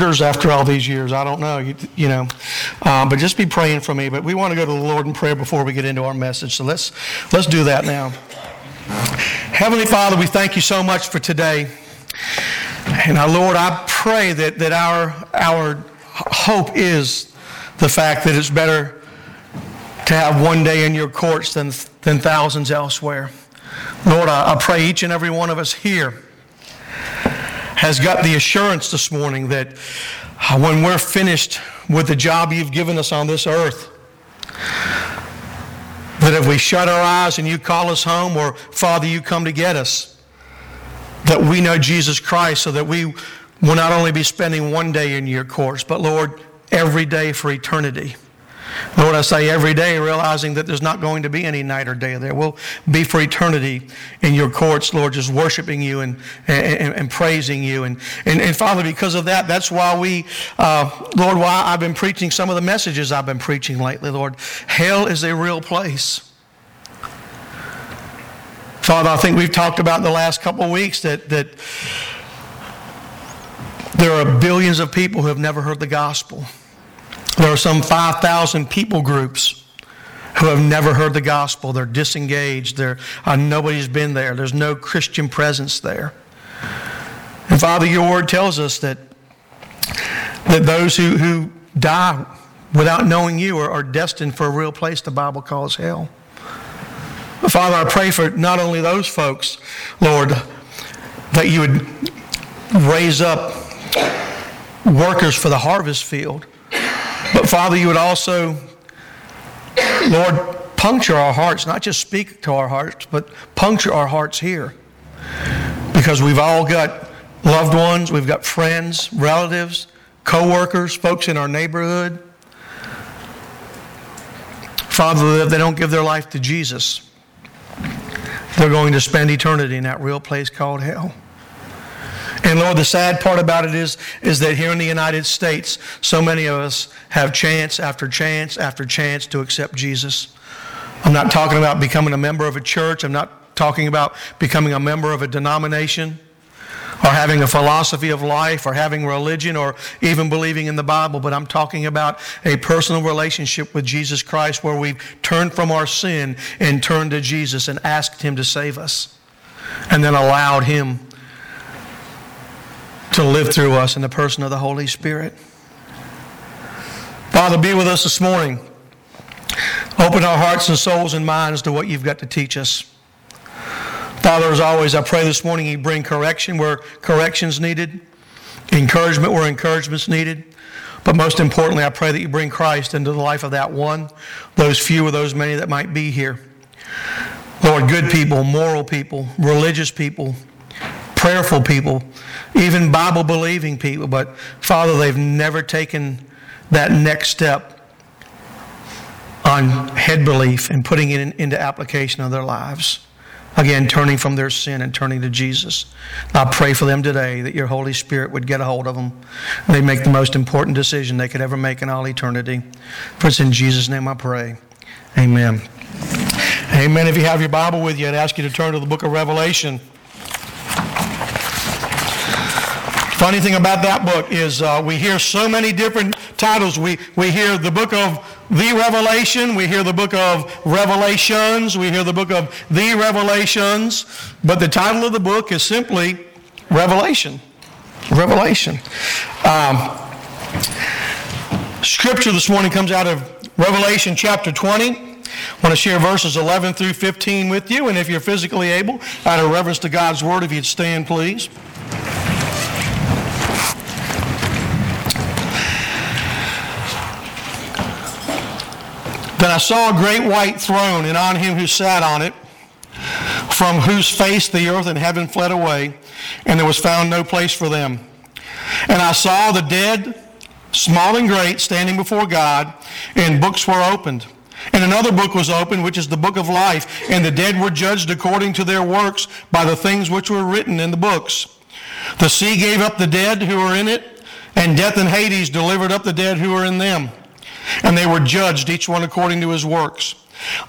after all these years. I don't know, you, you know, uh, but just be praying for me. But we want to go to the Lord in prayer before we get into our message. So let's let's do that now. Heavenly Father, we thank you so much for today. And our Lord, I pray that, that our, our hope is the fact that it's better to have one day in your courts than, than thousands elsewhere. Lord, I, I pray each and every one of us here has got the assurance this morning that uh, when we're finished with the job you've given us on this earth, that if we shut our eyes and you call us home, or Father, you come to get us, that we know Jesus Christ so that we will not only be spending one day in your courts, but Lord, every day for eternity. Lord, I say every day, realizing that there's not going to be any night or day there. We'll be for eternity in your courts, Lord, just worshiping you and, and, and praising you. And, and, and, Father, because of that, that's why we, uh, Lord, why I've been preaching some of the messages I've been preaching lately, Lord. Hell is a real place. Father, I think we've talked about in the last couple of weeks that, that there are billions of people who have never heard the gospel. There are some 5,000 people groups who have never heard the gospel. They're disengaged. They're, uh, nobody's been there. There's no Christian presence there. And Father, your word tells us that, that those who, who die without knowing you are, are destined for a real place the Bible calls hell. Father, I pray for not only those folks, Lord, that you would raise up workers for the harvest field but Father, you would also, Lord, puncture our hearts, not just speak to our hearts, but puncture our hearts here. Because we've all got loved ones, we've got friends, relatives, co-workers, folks in our neighborhood. Father, if they don't give their life to Jesus, they're going to spend eternity in that real place called hell. And Lord, the sad part about it is, is that here in the United States, so many of us have chance after chance after chance to accept Jesus. I'm not talking about becoming a member of a church. I'm not talking about becoming a member of a denomination or having a philosophy of life or having religion or even believing in the Bible, but I'm talking about a personal relationship with Jesus Christ where we've turned from our sin and turned to Jesus and asked Him to save us and then allowed Him to live through us in the person of the Holy Spirit. Father, be with us this morning. Open our hearts and souls and minds to what you've got to teach us. Father, as always, I pray this morning you bring correction where correction's needed, encouragement where encouragement's needed. But most importantly, I pray that you bring Christ into the life of that one, those few or those many that might be here. Lord, good people, moral people, religious people, prayerful people, even Bible believing people, but Father, they've never taken that next step on head belief and putting it in, into application of their lives. Again, turning from their sin and turning to Jesus. I pray for them today that your Holy Spirit would get a hold of them. They make the most important decision they could ever make in all eternity. For it's in Jesus' name I pray. Amen. Amen. If you have your Bible with you, I'd ask you to turn to the book of Revelation. Funny thing about that book is uh, we hear so many different titles. We, we hear the book of the Revelation, we hear the book of Revelations, we hear the book of the Revelations, but the title of the book is simply Revelation. Revelation. Um, scripture this morning comes out of Revelation chapter 20. I want to share verses 11 through 15 with you, and if you're physically able, out of reverence to God's word, if you'd stand, please. Then I saw a great white throne, and on him who sat on it, from whose face the earth and heaven fled away, and there was found no place for them. And I saw the dead, small and great, standing before God, and books were opened. And another book was opened, which is the book of life, and the dead were judged according to their works by the things which were written in the books. The sea gave up the dead who were in it, and death and Hades delivered up the dead who were in them and they were judged, each one according to his works.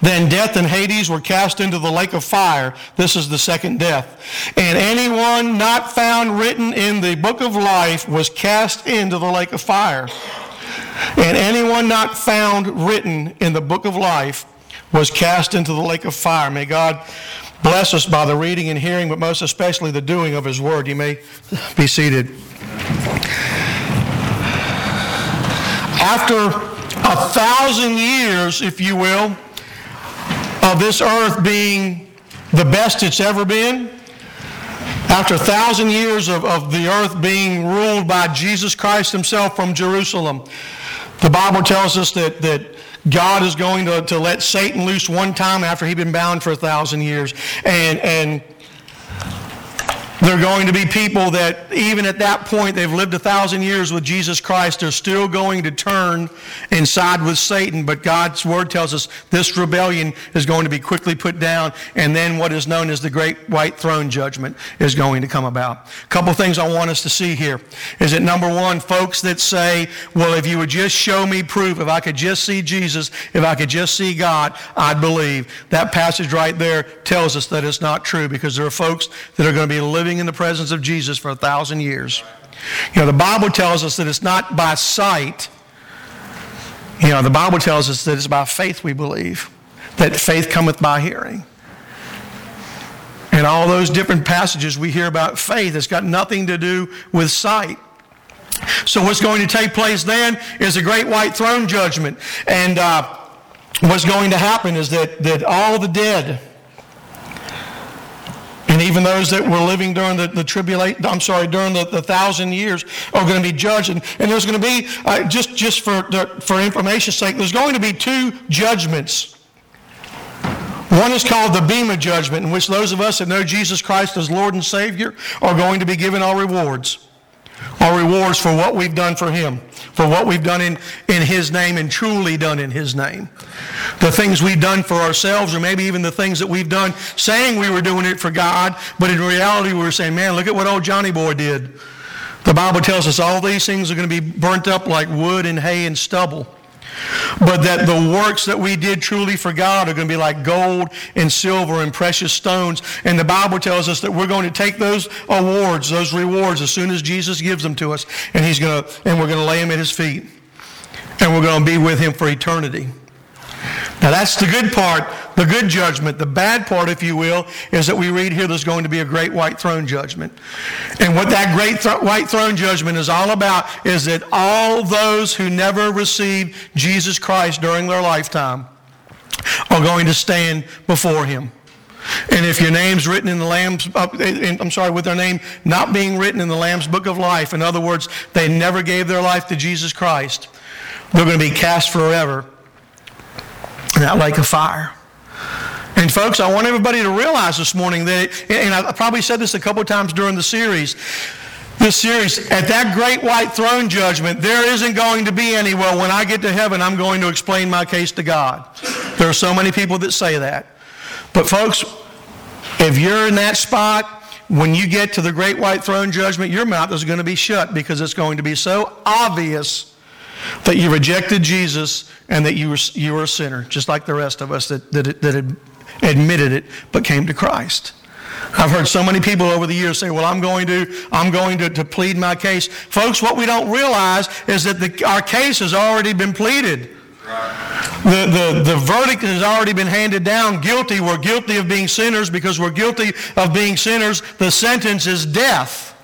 Then death and Hades were cast into the lake of fire. This is the second death. And anyone not found written in the book of life was cast into the lake of fire. And anyone not found written in the book of life was cast into the lake of fire. May God bless us by the reading and hearing, but most especially the doing of his word. You may be seated. After a thousand years, if you will, of this earth being the best it's ever been, after a thousand years of, of the earth being ruled by Jesus Christ himself from Jerusalem, the Bible tells us that, that God is going to, to let Satan loose one time after he'd been bound for a thousand years. And, and there are going to be people that, even at that point, they've lived a thousand years with Jesus Christ. They're still going to turn and side with Satan. But God's word tells us this rebellion is going to be quickly put down. And then what is known as the great white throne judgment is going to come about. A couple things I want us to see here is that number one, folks that say, well, if you would just show me proof, if I could just see Jesus, if I could just see God, I'd believe. That passage right there tells us that it's not true because there are folks that are going to be living living in the presence of Jesus for a thousand years. You know, the Bible tells us that it's not by sight. You know, the Bible tells us that it's by faith we believe, that faith cometh by hearing. And all those different passages we hear about faith, it's got nothing to do with sight. So, what's going to take place then is a great white throne judgment. And uh, what's going to happen is that, that all the dead, and even those that were living during the, the tribulation, I'm sorry, during the, the thousand years are going to be judged. And, and there's going to be, uh, just, just for, for information's sake, there's going to be two judgments. One is called the Bema judgment, in which those of us that know Jesus Christ as Lord and Savior are going to be given our rewards. Our rewards for what we've done for Him, for what we've done in, in His name and truly done in His name. The things we've done for ourselves, or maybe even the things that we've done saying we were doing it for God, but in reality we were saying, man, look at what old Johnny Boy did. The Bible tells us all these things are going to be burnt up like wood and hay and stubble but that the works that we did truly for God are going to be like gold and silver and precious stones. And the Bible tells us that we're going to take those awards, those rewards, as soon as Jesus gives them to us, and He's going to, and we're going to lay them at His feet, and we're going to be with Him for eternity. Now that's the good part, the good judgment. The bad part, if you will, is that we read here there's going to be a great white throne judgment. And what that great th- white throne judgment is all about is that all those who never received Jesus Christ during their lifetime are going to stand before him. And if your name's written in the Lamb's, uh, I'm sorry, with their name not being written in the Lamb's book of life, in other words, they never gave their life to Jesus Christ, they're going to be cast forever in that lake of fire. And folks, I want everybody to realize this morning that, and I probably said this a couple times during the series, this series, at that great white throne judgment, there isn't going to be any, well, when I get to heaven, I'm going to explain my case to God. There are so many people that say that. But folks, if you're in that spot, when you get to the great white throne judgment, your mouth is going to be shut because it's going to be so obvious that you rejected Jesus and that you were, you were a sinner, just like the rest of us that, that, that admitted it but came to Christ. I've heard so many people over the years say, well, I'm going to, I'm going to, to plead my case. Folks, what we don't realize is that the, our case has already been pleaded. The, the, the verdict has already been handed down. Guilty. We're guilty of being sinners because we're guilty of being sinners. The sentence is death.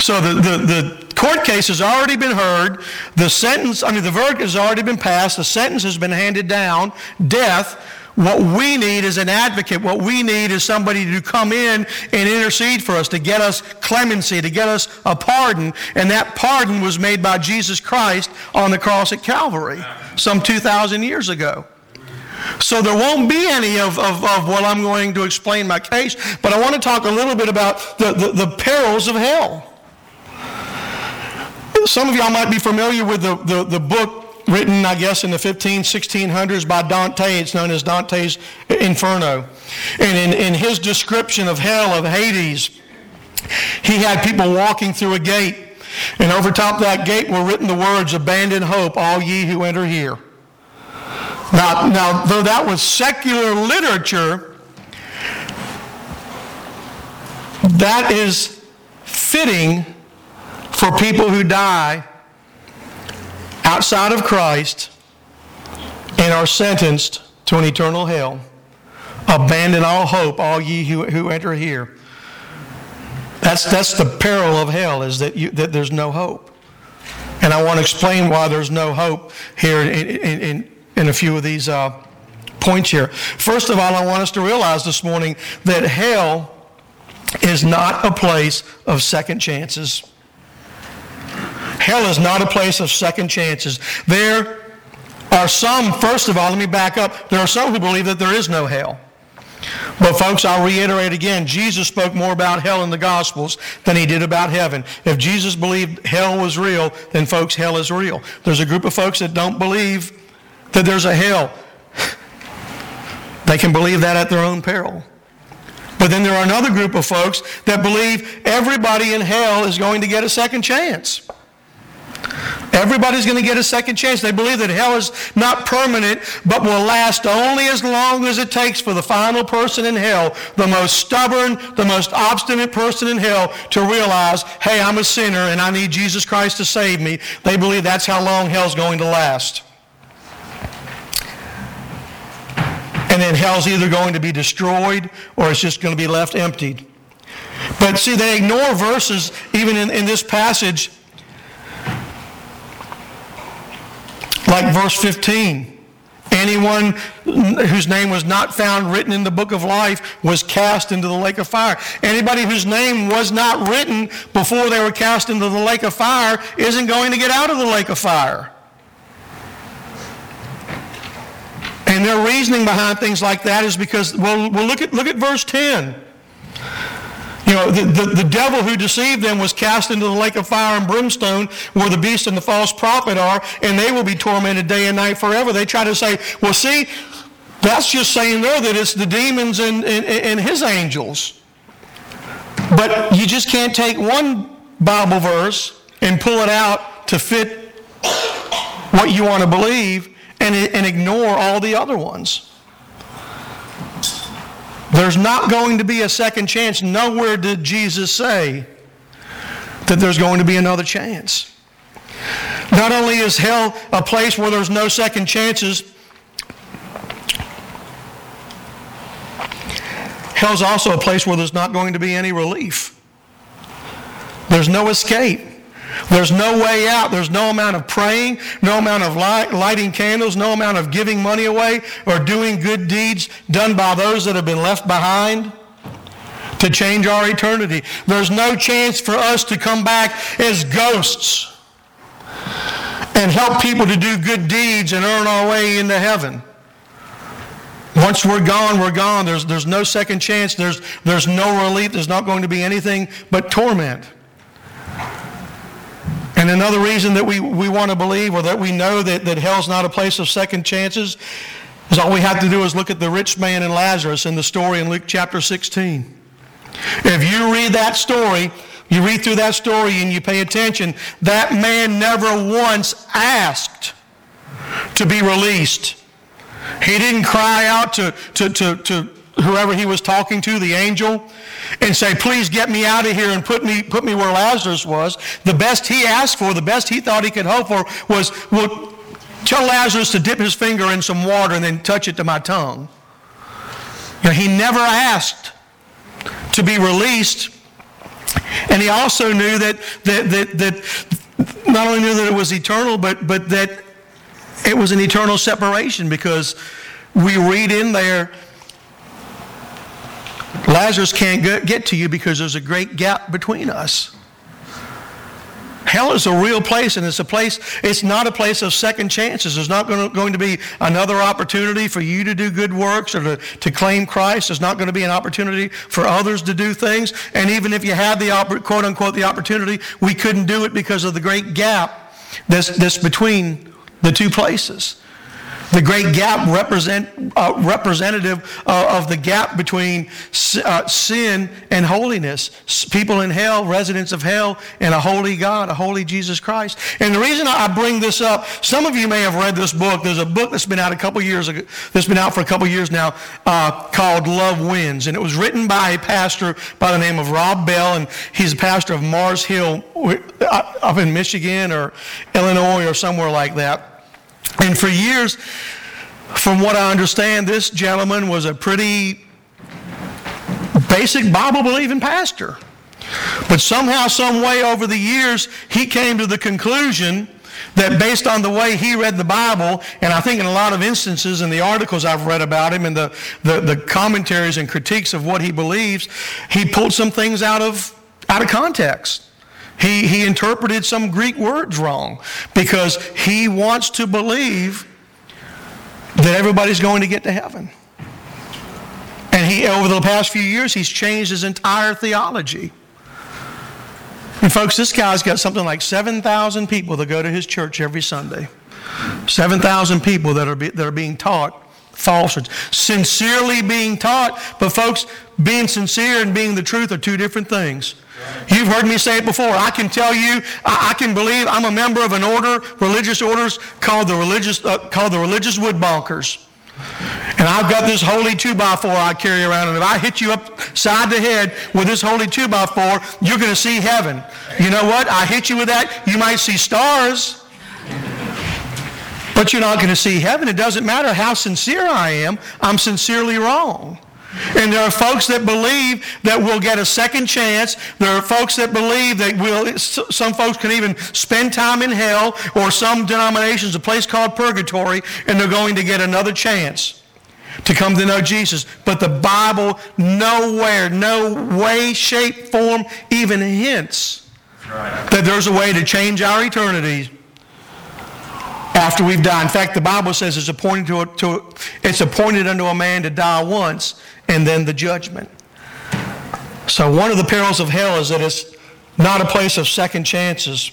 So the, the, the court case has already been heard. The sentence, I mean, the verdict has already been passed. The sentence has been handed down. Death. What we need is an advocate. What we need is somebody to come in and intercede for us, to get us clemency, to get us a pardon. And that pardon was made by Jesus Christ on the cross at Calvary some 2,000 years ago. So there won't be any of, of, of, what I'm going to explain my case, but I want to talk a little bit about the, the, the perils of hell. Some of y'all might be familiar with the, the, the book written, I guess, in the 15, 1600s by Dante. It's known as Dante's Inferno. And in, in his description of hell, of Hades, he had people walking through a gate. And over top that gate were written the words, Abandon hope, all ye who enter here. Now, now, though that was secular literature, that is fitting for people who die outside of Christ and are sentenced to an eternal hell. Abandon all hope, all ye who, who enter here. That's, that's the peril of hell, is that, you, that there's no hope. And I want to explain why there's no hope here in, in, in, in a few of these uh, points here. First of all, I want us to realize this morning that hell is not a place of second chances. Hell is not a place of second chances. There are some, first of all, let me back up. There are some who believe that there is no hell. But, folks, I'll reiterate again Jesus spoke more about hell in the Gospels than he did about heaven. If Jesus believed hell was real, then, folks, hell is real. There's a group of folks that don't believe that there's a hell. They can believe that at their own peril. But then there are another group of folks that believe everybody in hell is going to get a second chance. Everybody's going to get a second chance. They believe that hell is not permanent, but will last only as long as it takes for the final person in hell, the most stubborn, the most obstinate person in hell, to realize, hey, I'm a sinner and I need Jesus Christ to save me. They believe that's how long hell's going to last. And then hell's either going to be destroyed or it's just going to be left emptied. But see, they ignore verses, even in, in this passage, Like verse 15. Anyone whose name was not found written in the book of life was cast into the lake of fire. Anybody whose name was not written before they were cast into the lake of fire isn't going to get out of the lake of fire. And their reasoning behind things like that is because, well, look, at, look at verse 10. You know, the, the, the, devil who deceived them was cast into the lake of fire and brimstone where the beast and the false prophet are, and they will be tormented day and night forever. They try to say, well, see, that's just saying there that it's the demons and, and, and his angels. But you just can't take one Bible verse and pull it out to fit what you want to believe and, and ignore all the other ones. There's not going to be a second chance. Nowhere did Jesus say that there's going to be another chance. Not only is hell a place where there's no second chances, hell's also a place where there's not going to be any relief. There's no escape. There's no way out. There's no amount of praying, no amount of light, lighting candles, no amount of giving money away or doing good deeds done by those that have been left behind to change our eternity. There's no chance for us to come back as ghosts and help people to do good deeds and earn our way into heaven. Once we're gone, we're gone. There's, there's no second chance. There's, there's no relief. There's not going to be anything but torment. And another reason that we, we want to believe or that we know that, that hell's not a place of second chances is all we have to do is look at the rich man and Lazarus in the story in Luke chapter 16. If you read that story, you read through that story and you pay attention, that man never once asked to be released. He didn't cry out to, to, to, to whoever he was talking to, the angel, and say, please get me out of here and put me, put me where Lazarus was. The best he asked for, the best he thought he could hope for was, well, tell Lazarus to dip his finger in some water and then touch it to my tongue. He never asked to be released. And he also knew that, that, that, that not only knew that it was eternal, but, but that it was an eternal separation because we read in there Lazarus can't get to you because there's a great gap between us. Hell is a real place, and it's a place, it's not a place of second chances. There's not going to be another opportunity for you to do good works or to, to claim Christ. There's not going to be an opportunity for others to do things. And even if you had the, quote unquote, the opportunity, we couldn't do it because of the great gap that's, that's between the two places. The great gap represent, uh, representative uh, of the gap between uh, sin and holiness. People in hell, residents of hell, and a holy God, a holy Jesus Christ. And the reason I bring this up, some of you may have read this book. There's a book that's been out a couple years ago, that's been out for a couple years now, uh, called Love Wins, and it was written by a pastor by the name of Rob Bell, and he's a pastor of Mars Hill uh, up in Michigan or Illinois or somewhere like that. And for years, from what I understand, this gentleman was a pretty basic Bible believing pastor. But somehow, some way over the years, he came to the conclusion that based on the way he read the Bible, and I think in a lot of instances in the articles I've read about him and the, the, the commentaries and critiques of what he believes, he pulled some things out of, out of context. He, he interpreted some Greek words wrong because he wants to believe that everybody's going to get to heaven. And he, over the past few years, he's changed his entire theology. And folks, this guy's got something like 7,000 people that go to his church every Sunday. 7,000 people that are, be, that are being taught falsehoods. Sincerely being taught, but folks, being sincere and being the truth are two different things. You've heard me say it before. I can tell you, I, can believe I'm a member of an order, religious orders called the religious, uh, called the religious woodbonkers. And I've got this holy two by four I carry around, and if I hit you upside the head with this holy two by four, you're going to see heaven. You know what? I hit you with that, you might see stars, but you're not going to see heaven. It doesn't matter how sincere I am. I'm sincerely wrong. And there are folks that believe that we'll get a second chance. There are folks that believe that we'll, some folks can even spend time in hell or some denominations, a place called purgatory, and they're going to get another chance to come to know Jesus. But the Bible nowhere, no way, shape, form even hints right. that there's a way to change our eternity after we've died. In fact, the Bible says it's appointed, to, to it's appointed unto a man to die once and then the judgment. So, one of the perils of hell is that it's not a place of second chances.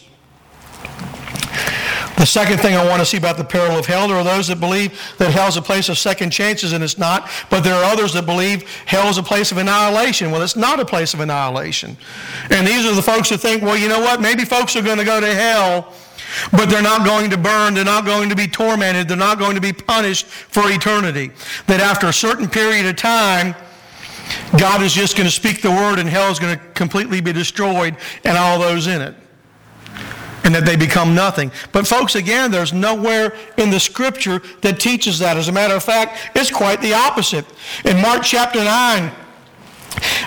The second thing I want to see about the peril of hell, there are those that believe that hell is a place of second chances, and it's not. But there are others that believe hell is a place of annihilation. Well, it's not a place of annihilation. And these are the folks that think, well, you know what? Maybe folks are going to go to hell but they're not going to burn, they're not going to be tormented, they're not going to be punished for eternity. That after a certain period of time, God is just going to speak the word and hell is going to completely be destroyed and all those in it. And that they become nothing. But, folks, again, there's nowhere in the scripture that teaches that. As a matter of fact, it's quite the opposite. In Mark chapter 9,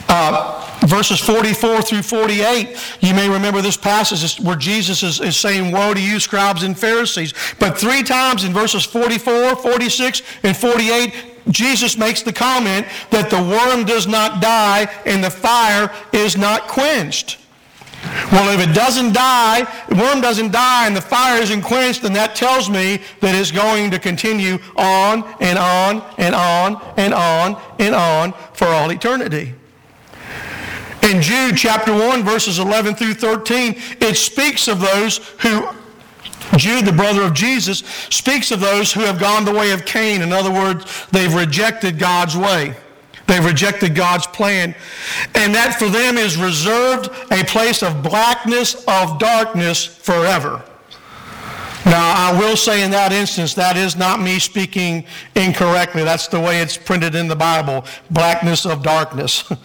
uh, verses 44 through 48, you may remember this passage where Jesus is, is, saying, Woe to you, scribes and Pharisees. But three times in verses 44, 46, and 48, Jesus makes the comment that the worm does not die and the fire is not quenched. Well, if it doesn't die, the worm doesn't die and the fire isn't quenched, then that tells me that it's going to continue on and on and on and on and on for all eternity. In Jude chapter 1, verses 11 through 13, it speaks of those who Jude, the brother of Jesus, speaks of those who have gone the way of Cain. In other words, they've rejected God's way. They've rejected God's plan. And that for them is reserved a place of blackness, of darkness forever. Now, I will say in that instance, that is not me speaking incorrectly. That's the way it's printed in the Bible blackness of darkness.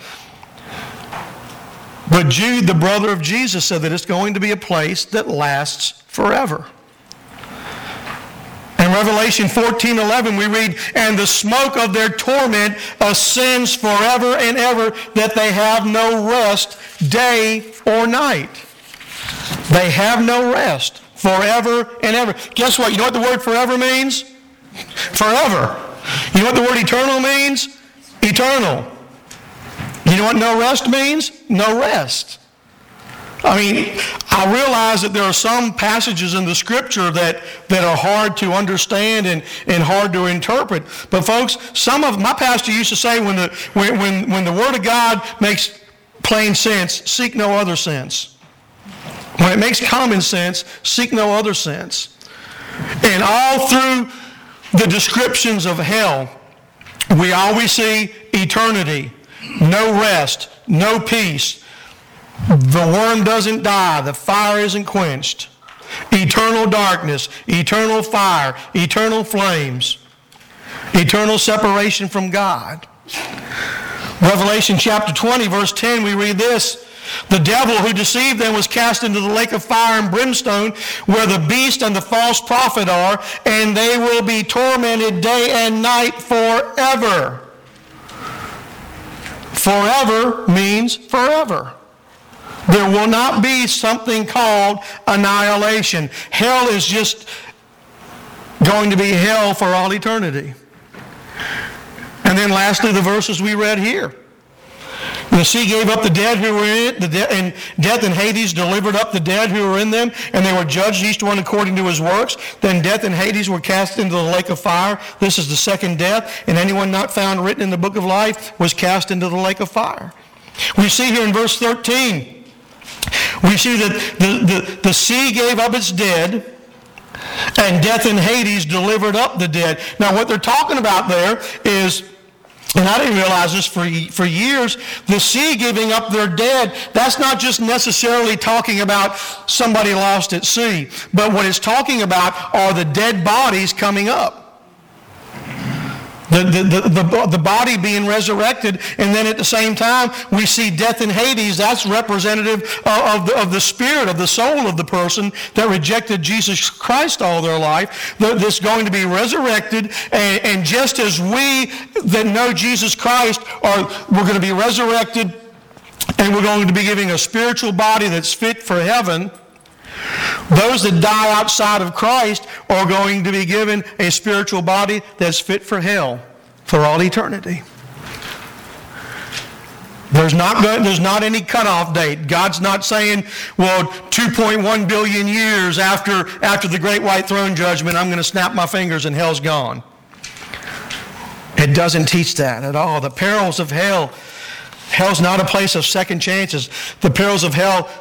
But Jude, the brother of Jesus, said that it's going to be a place that lasts forever. Revelation 14 11, we read, And the smoke of their torment ascends forever and ever, that they have no rest day or night. They have no rest forever and ever. Guess what? You know what the word forever means? Forever. You know what the word eternal means? Eternal. You know what no rest means? No rest. I mean, I realize that there are some passages in the scripture that, that are hard to understand and, and hard to interpret. But folks, some of my pastor used to say when the when, when, when the word of God makes plain sense, seek no other sense. When it makes common sense, seek no other sense. And all through the descriptions of hell, we always see eternity, no rest, no peace. The worm doesn't die, the fire isn't quenched. Eternal darkness, eternal fire, eternal flames, eternal separation from God. Revelation chapter 20, verse 10, we read this. The devil who deceived them was cast into the lake of fire and brimstone, where the beast and the false prophet are, and they will be tormented day and night forever. Forever means forever. There will not be something called annihilation. Hell is just going to be hell for all eternity. And then lastly, the verses we read here. The sea gave up the dead who were in it, de- and death and Hades delivered up the dead who were in them, and they were judged each one according to his works. Then death and Hades were cast into the lake of fire. This is the second death, and anyone not found written in the book of life was cast into the lake of fire. We see here in verse 13, we see that the, the, the sea gave up its dead, and death and Hades delivered up the dead. Now, what they're talking about there is and I didn't realize this for, for years. The sea giving up their dead, that's not just necessarily talking about somebody lost at sea, but what it's talking about are the dead bodies coming up. The, the, the, the, body being resurrected, and then at the same time, we see death in Hades. That's representative of the, of the spirit, of the soul of the person that rejected Jesus Christ all their life. That's going to be resurrected, and, and just as we that know Jesus Christ are, we're going to be resurrected, and we're going to be giving a spiritual body that's fit for heaven. Those that die outside of Christ are going to be given a spiritual body that's fit for hell for all eternity. There's not, there's not any cutoff date. God's not saying, well, 2.1 billion years after, after the great white throne judgment, I'm going to snap my fingers and hell's gone. It doesn't teach that at all. The perils of hell, hell's not a place of second chances. The perils of hell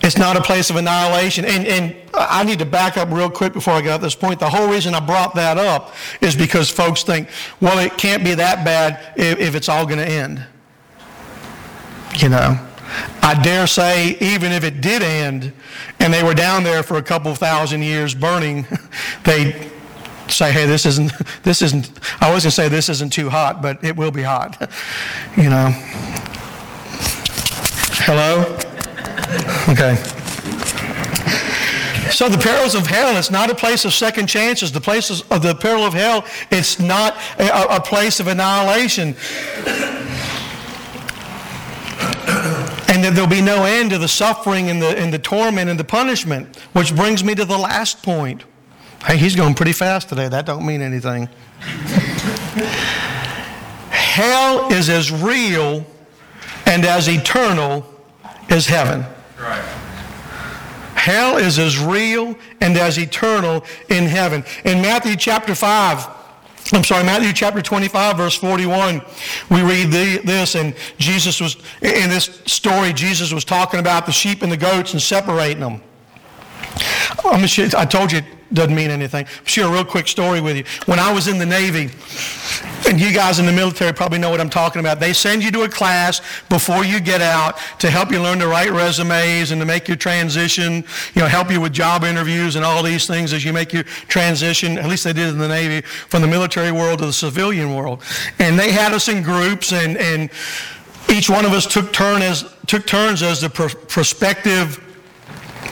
it's not a place of annihilation. And, and I need to back up real quick before I get to this point. The whole reason I brought that up is because folks think, well, it can't be that bad if, if it's all going to end. You know, I dare say, even if it did end and they were down there for a couple thousand years burning, they say, hey, this isn't, this isn't, I was going to say this isn't too hot, but it will be hot. You know. Hello? Okay. So the perils of hell, it's not a place of second chances. The places of the peril of hell, it's not a, a place of annihilation. and that there'll be no end to the suffering and the, and the torment and the punishment. Which brings me to the last point. Hey, he's going pretty fast today. That don't mean anything. Hell is as real and as eternal as heaven. Right. Hell is as real and as eternal in heaven. In Matthew chapter 5, I'm sorry, Matthew chapter 25, verse 41, we read the, this, and Jesus was, in this story, Jesus was talking about the sheep and the goats and separating them. Oh, I'm sure, I told you it doesn't mean anything. I'll share a real quick story with you. When I was in the Navy, and you guys in the military probably know what I'm talking about, they send you to a class before you get out to help you learn to write resumes and to make your transition, you know, help you with job interviews and all these things as you make your transition, at least they did in the Navy, from the military world to the civilian world. And they had us in groups and, and each one of us took, turn as, took turns as the pr- prospective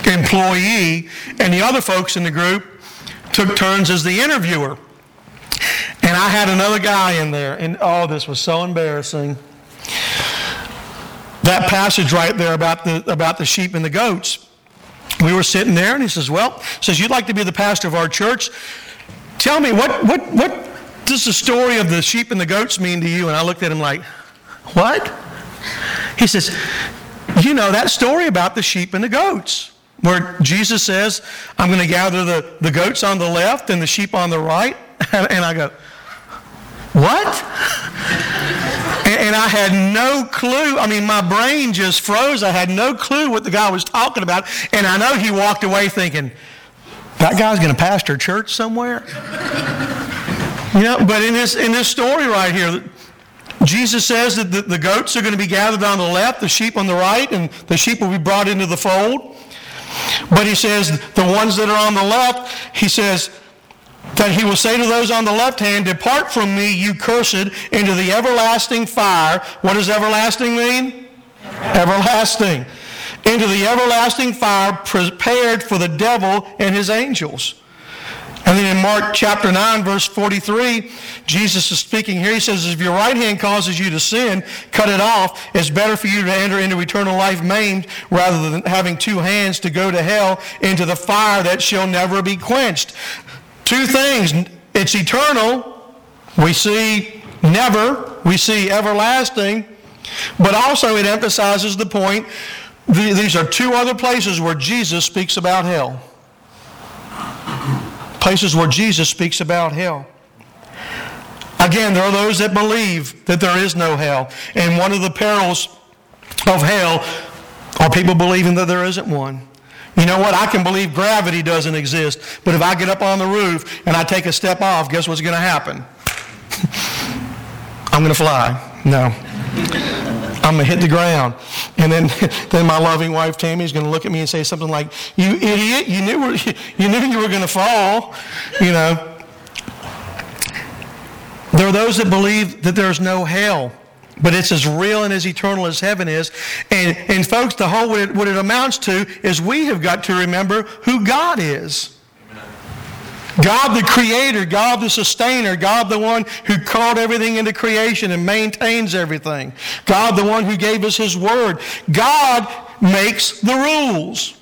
employee, and the other folks in the group took turns as the interviewer. And I had another guy in there, and oh, this was so embarrassing. That passage right there about the, about the sheep and the goats. We were sitting there, and he says, Well, says, You'd like to be the pastor of our church. Tell me, what, what, what does the story of the sheep and the goats mean to you? And I looked at him like, What? He says, You know that story about the sheep and the goats where Jesus says, I'm going to gather the, the goats on the left and the sheep on the right. And I go, What? And, and, I had no clue. I mean, my brain just froze. I had no clue what the guy was talking about. And I know he walked away thinking, That guy's going to pastor church somewhere? You know, but in this, in this story right here, Jesus says that the, the goats are going to be gathered on the left, the sheep on the right, and the sheep will be brought into the fold. But he says the ones that are on the left, he says that he will say to those on the left hand, Depart from me, you cursed, into the everlasting fire. What does everlasting mean? Everlasting. Into the everlasting fire prepared for the devil and his angels. And then in Mark chapter 9, verse 43, Jesus is speaking here. He says, If your right hand causes you to sin, cut it off. It's better for you to enter into eternal life maimed rather than having two hands to go to hell into the fire that shall never be quenched. Two things. It's eternal. We see never. We see everlasting. But also it emphasizes the point. These are two other places where Jesus speaks about hell places where Jesus speaks about hell. Again, there are those that believe that there is no hell. And one of the perils of hell are people believing that there isn't one. You know what? I can believe gravity doesn't exist, but if I get up on the roof and I take a step off, guess what's going to happen? I'm going to fly. No. I'm going to hit the ground. And then, then my loving wife Tammy is going to look at me and say something like, "You idiot! You knew you knew you were going to fall." You know. There are those that believe that there's no hell, but it's as real and as eternal as heaven is. And and folks, the whole what it, what it amounts to is we have got to remember who God is. God the creator, God the sustainer, God the one who called everything into creation and maintains everything. God the one who gave us his word. God makes the rules.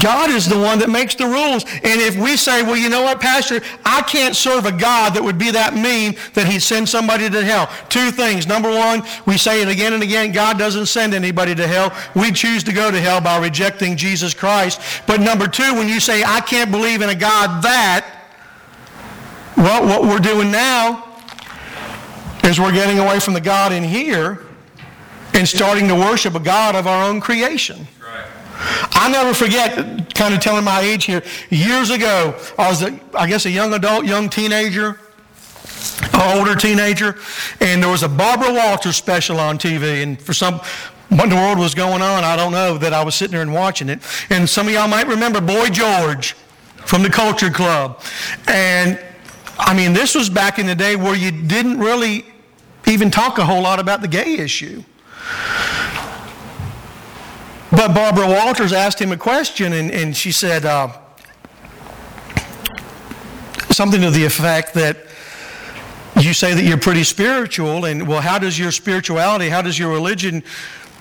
God is the one that makes the rules. And if we say, well, you know what, Pastor, I can't serve a God that would be that mean that he'd send somebody to hell. Two things. Number one, we say it again and again, God doesn't send anybody to hell. We choose to go to hell by rejecting Jesus Christ. But number two, when you say, I can't believe in a God that, well, what we're doing now is we're getting away from the God in here and starting to worship a God of our own creation. I never forget, kind of telling my age here, years ago, I was, a, I guess, a young adult, young teenager, an older teenager, and there was a Barbara Walters special on TV, and for some, what in the world was going on, I don't know, that I was sitting there and watching it. And some of y'all might remember Boy George from the Culture Club. And, I mean, this was back in the day where you didn't really even talk a whole lot about the gay issue. But Barbara Walters asked him a question, and, and she said uh, something to the effect that you say that you're pretty spiritual, and well, how does your spirituality, how does your religion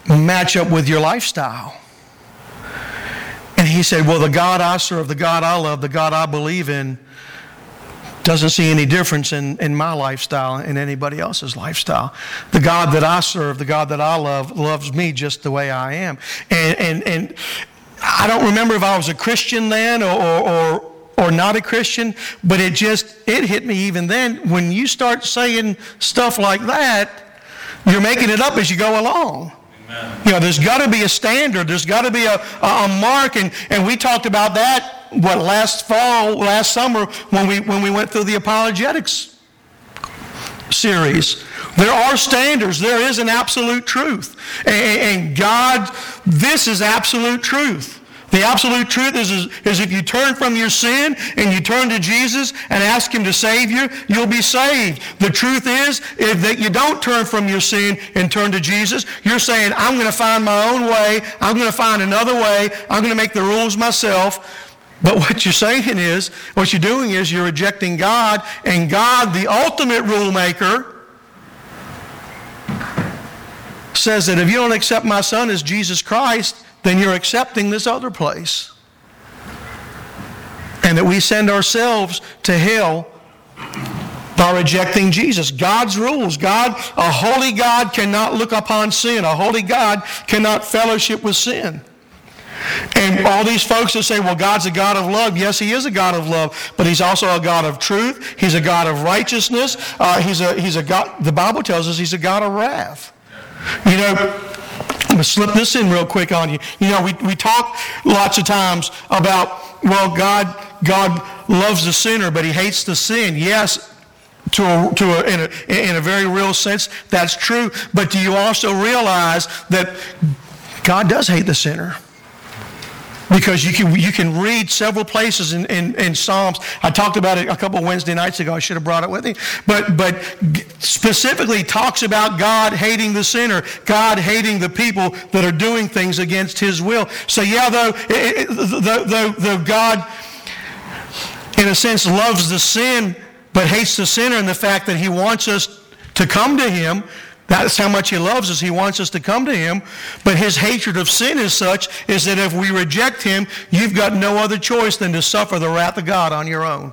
match up with your lifestyle? And he said, Well, the God I serve, the God I love, the God I believe in, doesn't see any difference in, in my lifestyle and anybody else's lifestyle. The God that I serve, the God that I love, loves me just the way I am. And, and, and I don't remember if I was a Christian then or, or, or not a Christian, but it just, it hit me even then. When you start saying stuff like that, you're making it up as you go along. Amen. You know, there's got to be a standard. There's got to be a, a, mark. And, and we talked about that what last fall, last summer, when we when we went through the apologetics series. There are standards. There is an absolute truth. And, and God, this is absolute truth. The absolute truth is, is, is, if you turn from your sin and you turn to Jesus and ask Him to save you, you'll be saved. The truth is, if that you don't turn from your sin and turn to Jesus, you're saying, I'm going to find my own way. I'm going to find another way. I'm going to make the rules myself. But what you're saying is, what you're doing is you're rejecting God, and God, the ultimate rule maker, says that if you don't accept my son as Jesus Christ, then you're accepting this other place. And that we send ourselves to hell by rejecting Jesus. God's rules. God, a holy God cannot look upon sin. A holy God cannot fellowship with sin. And all these folks that say, well, God's a God of love. Yes, he is a God of love, but he's also a God of truth. He's a God of righteousness. Uh, he's, a, he's a God, the Bible tells us he's a God of wrath. You know, I'm going to slip this in real quick on you. You know, we, we talk lots of times about, well, God, God loves the sinner, but he hates the sin. Yes, to a, to a, in, a, in a very real sense, that's true. But do you also realize that God does hate the sinner? Because you can, you can read several places in, in, in, Psalms. I talked about it a couple Wednesday nights ago. I should have brought it with me. But, but specifically talks about God hating the sinner, God hating the people that are doing things against his will. So, yeah, though, though, though, though God, in a sense, loves the sin, but hates the sinner and the fact that he wants us to come to him, that's how much he loves us. He wants us to come to him. But his hatred of sin is such is that if we reject him, you've got no other choice than to suffer the wrath of God on your own.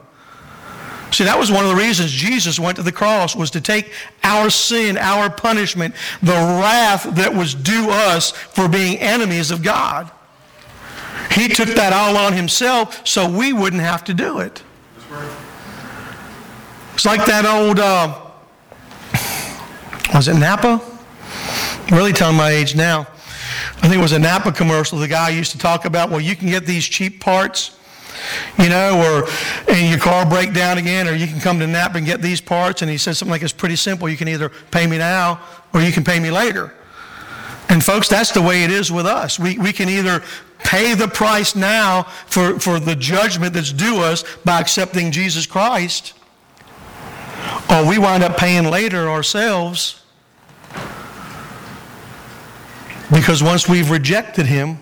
See, that was one of the reasons Jesus went to the cross was to take our sin, our punishment, the wrath that was due us for being enemies of God. He took that all on himself so we wouldn't have to do it. It's like that old uh, was it Napa? I'm really telling my age now. I think it was a Napa commercial. The guy used to talk about, well, you can get these cheap parts, you know, or and your car break down again, or you can come to Napa and get these parts. And he said something like, it's pretty simple. You can either pay me now or you can pay me later. And folks, that's the way it is with us. We, we can either pay the price now for, for the judgment that's due us by accepting Jesus Christ, or we wind up paying later ourselves Because once we've rejected him,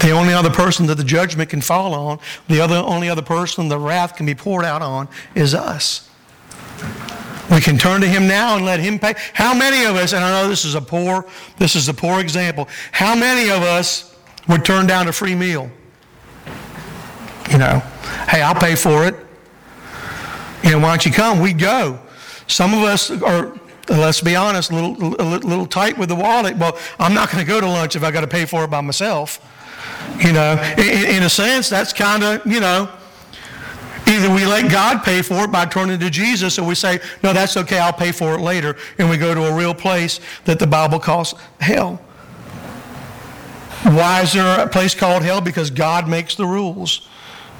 the only other person that the judgment can fall on, the other, only other person the wrath can be poured out on is us. We can turn to him now and let him pay. How many of us, and I know this is a poor, this is a poor example, how many of us would turn down a free meal? You know, hey, I'll pay for it. You know, why don't you come? We'd go. Some of us are Uh, let's be honest, a little, a little tight with the wallet. Well, I'm not going to go to lunch if I got to pay for it by myself. You know, in, in a sense, that's kind of, you know, either we let God pay for it by turning to Jesus, or we say, no, that's okay, I'll pay for it later, and we go to a real place that the Bible calls hell. Why is there a place called hell? Because God makes the rules.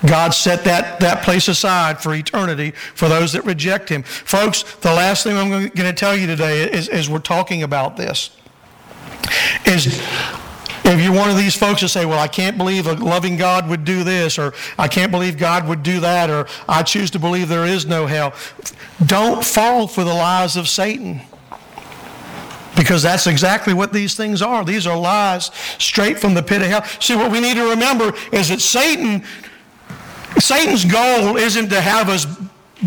God set that, that place aside for eternity for those that reject Him. Folks, the last thing I'm going to tell you today is, as we're talking about this is if you're one of these folks that say, well, I can't believe a loving God would do this, or I can't believe God would do that, or I choose to believe there is no hell, don't fall for the lies of Satan. Because that's exactly what these things are. These are lies straight from the pit of hell. See, what we need to remember is that Satan Satan's goal isn't to have us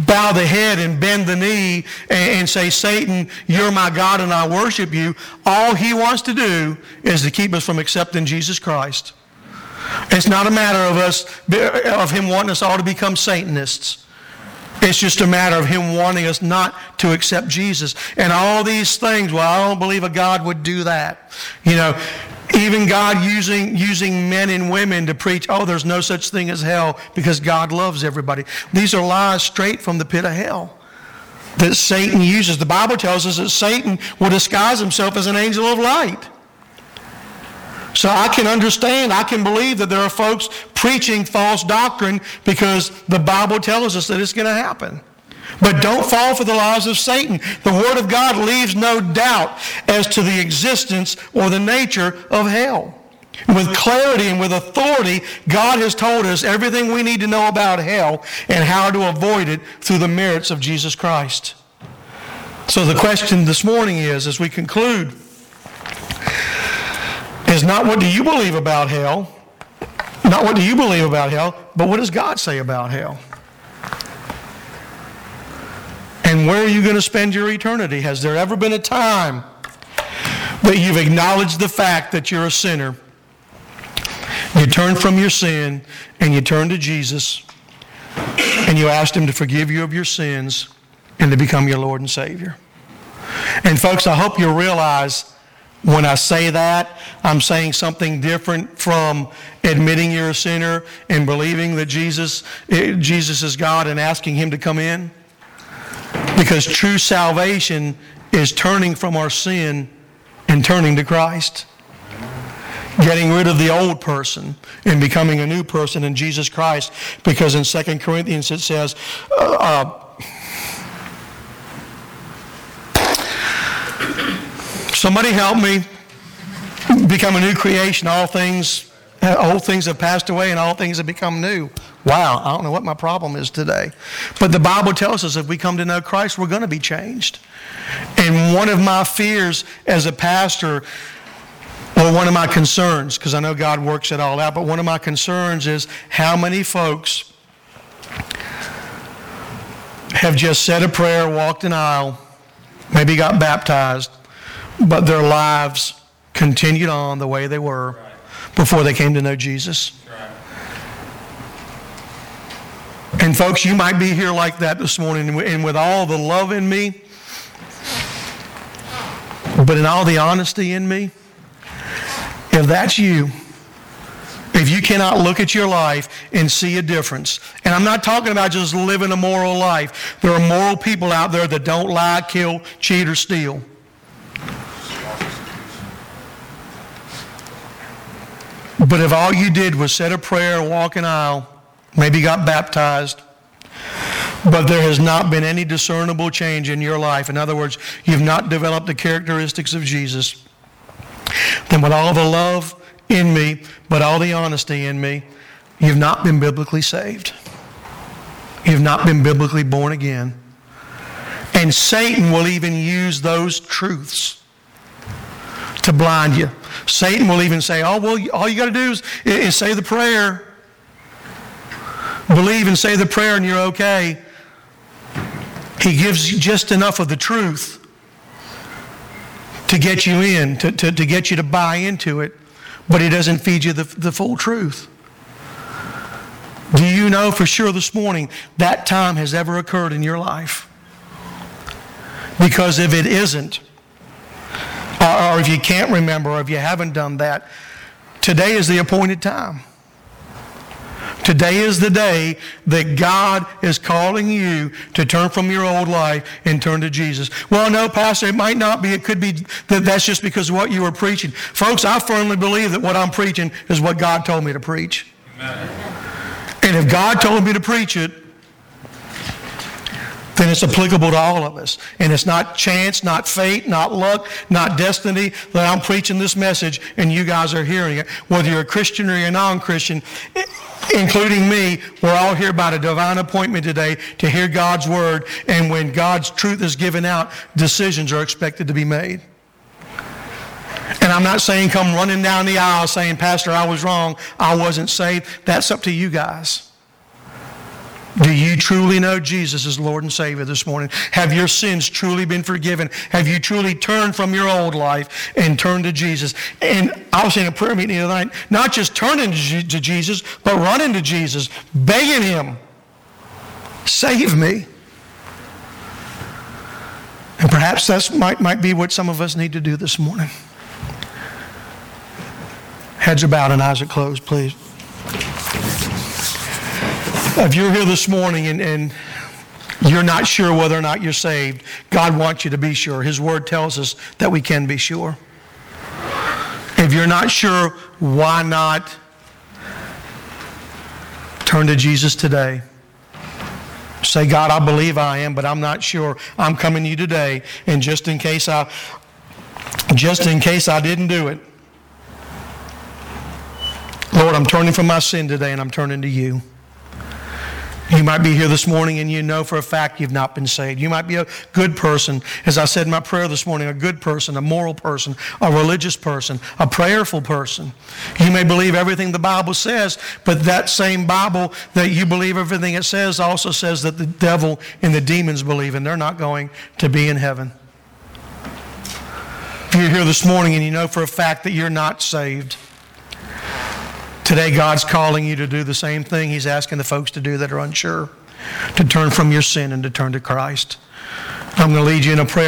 bow the head and bend the knee and, say, Satan, you're my God and I worship you. All he wants to do is to keep us from accepting Jesus Christ. It's not a matter of us, of him wanting us all to become Satanists. It's just a matter of him wanting us not to accept Jesus. And all these things, well, I don't believe a God would do that. You know, even God using, using men and women to preach, oh, there's no such thing as hell because God loves everybody. These are lies straight from the pit of hell that Satan uses. The Bible tells us that Satan will disguise himself as an angel of light. So I can understand, I can believe that there are folks preaching false doctrine because the Bible tells us that it's going to happen. But don't fall for the lies of Satan. The Word of God leaves no doubt as to the existence or the nature of hell. With clarity and with authority, God has told us everything we need to know about hell and how to avoid it through the merits of Jesus Christ. So the question this morning is, as we conclude, is not what do you believe about hell, not what do you believe about hell, but what does God say about hell? And where are you going to spend your eternity? Has there ever been a time that you've acknowledged the fact that you're a sinner? You turn from your sin and you turn to Jesus and you asked Him to forgive you of your sins and to become your Lord and Savior. And folks, I hope you realize when I say that, I'm saying something different from admitting you're a sinner and believing that Jesus, eh, Jesus is God and asking Him to come in. Because true salvation is turning from our sin and turning to Christ. Getting rid of the old person and becoming a new person in Jesus Christ. Because in 2 Corinthians it says, uh, somebody help me become a new creation. All things, old things have passed away and all things have become new. Wow, I don't know what my problem is today. But the Bible tells us if we come to know Christ, we're going to be changed. And one of my fears as a pastor, or one of my concerns, because I know God works it all out, but one of my concerns is how many folks have just said a prayer, walked an aisle, maybe got baptized, but their lives continued on the way they were before they came to know Jesus. And folks, you might be here like that this morning, and with all the love in me, but in all the honesty in me, if that's you, if you cannot look at your life and see a difference, and I'm not talking about just living a moral life, there are moral people out there that don't lie, kill, cheat, or steal. But if all you did was say a prayer, walk an aisle, maybe got baptized, but there has not been any discernible change in your life. In other words, you've not developed the characteristics of Jesus. Then, with all the love in me, but all the honesty in me, you've not been biblically saved. You've not been biblically born again. And Satan will even use those truths to blind you. Satan will even say, oh, well, all you got to do is, is say the prayer. Believe and say the prayer and you're okay. He gives you just enough of the truth to get you in, to, to, to get you to buy into it, but he doesn't feed you the, the full truth. Do you know for sure this morning that time has ever occurred in your life? Because if it isn't, or, or if you can't remember, or if you haven't done that, today is the appointed time. Today is the day that God is calling you to turn from your old life and turn to Jesus. Well, no, Pastor, it might not be. It could be that that's just because of what you were preaching. Folks, I firmly believe that what I'm preaching is what God told me to preach. Amen. And if God told me to preach it, then it's applicable to all of us. And it's not chance, not fate, not luck, not destiny that I'm preaching this message and you guys are hearing it. Whether you're a Christian or you're a non Christian, including me, we're all here by a divine appointment today to hear God's word. And when God's truth is given out, decisions are expected to be made. And I'm not saying come running down the aisle saying, Pastor, I was wrong. I wasn't saved. That's up to you guys. Do you truly know Jesus as Lord and Savior this morning? Have your sins truly been forgiven? Have you truly turned from your old life and turned to Jesus? And I was in a prayer meeting the other night, not just turning to Jesus, but running to Jesus, begging Him, save me. And perhaps that might, might be what some of us need to do this morning. Heads are bowed and eyes are closed, please. If you're here this morning and, and you're not sure whether or not you're saved, God wants you to be sure. His word tells us that we can be sure. If you're not sure, why not turn to Jesus today? Say, God, I believe I am, but I'm not sure. I'm coming to you today, and just in case I just in case I didn't do it. Lord, I'm turning from my sin today and I'm turning to you. You might be here this morning and you know for a fact you've not been saved. You might be a good person, as I said in my prayer this morning, a good person, a moral person, a religious person, a prayerful person. You may believe everything the Bible says, but that same Bible that you believe everything it says also says that the devil and the demons believe, and they're not going to be in heaven. If you're here this morning and you know for a fact that you're not saved, Today, God's calling you to do the same thing He's asking the folks to do that are unsure to turn from your sin and to turn to Christ. I'm going to lead you in a prayer.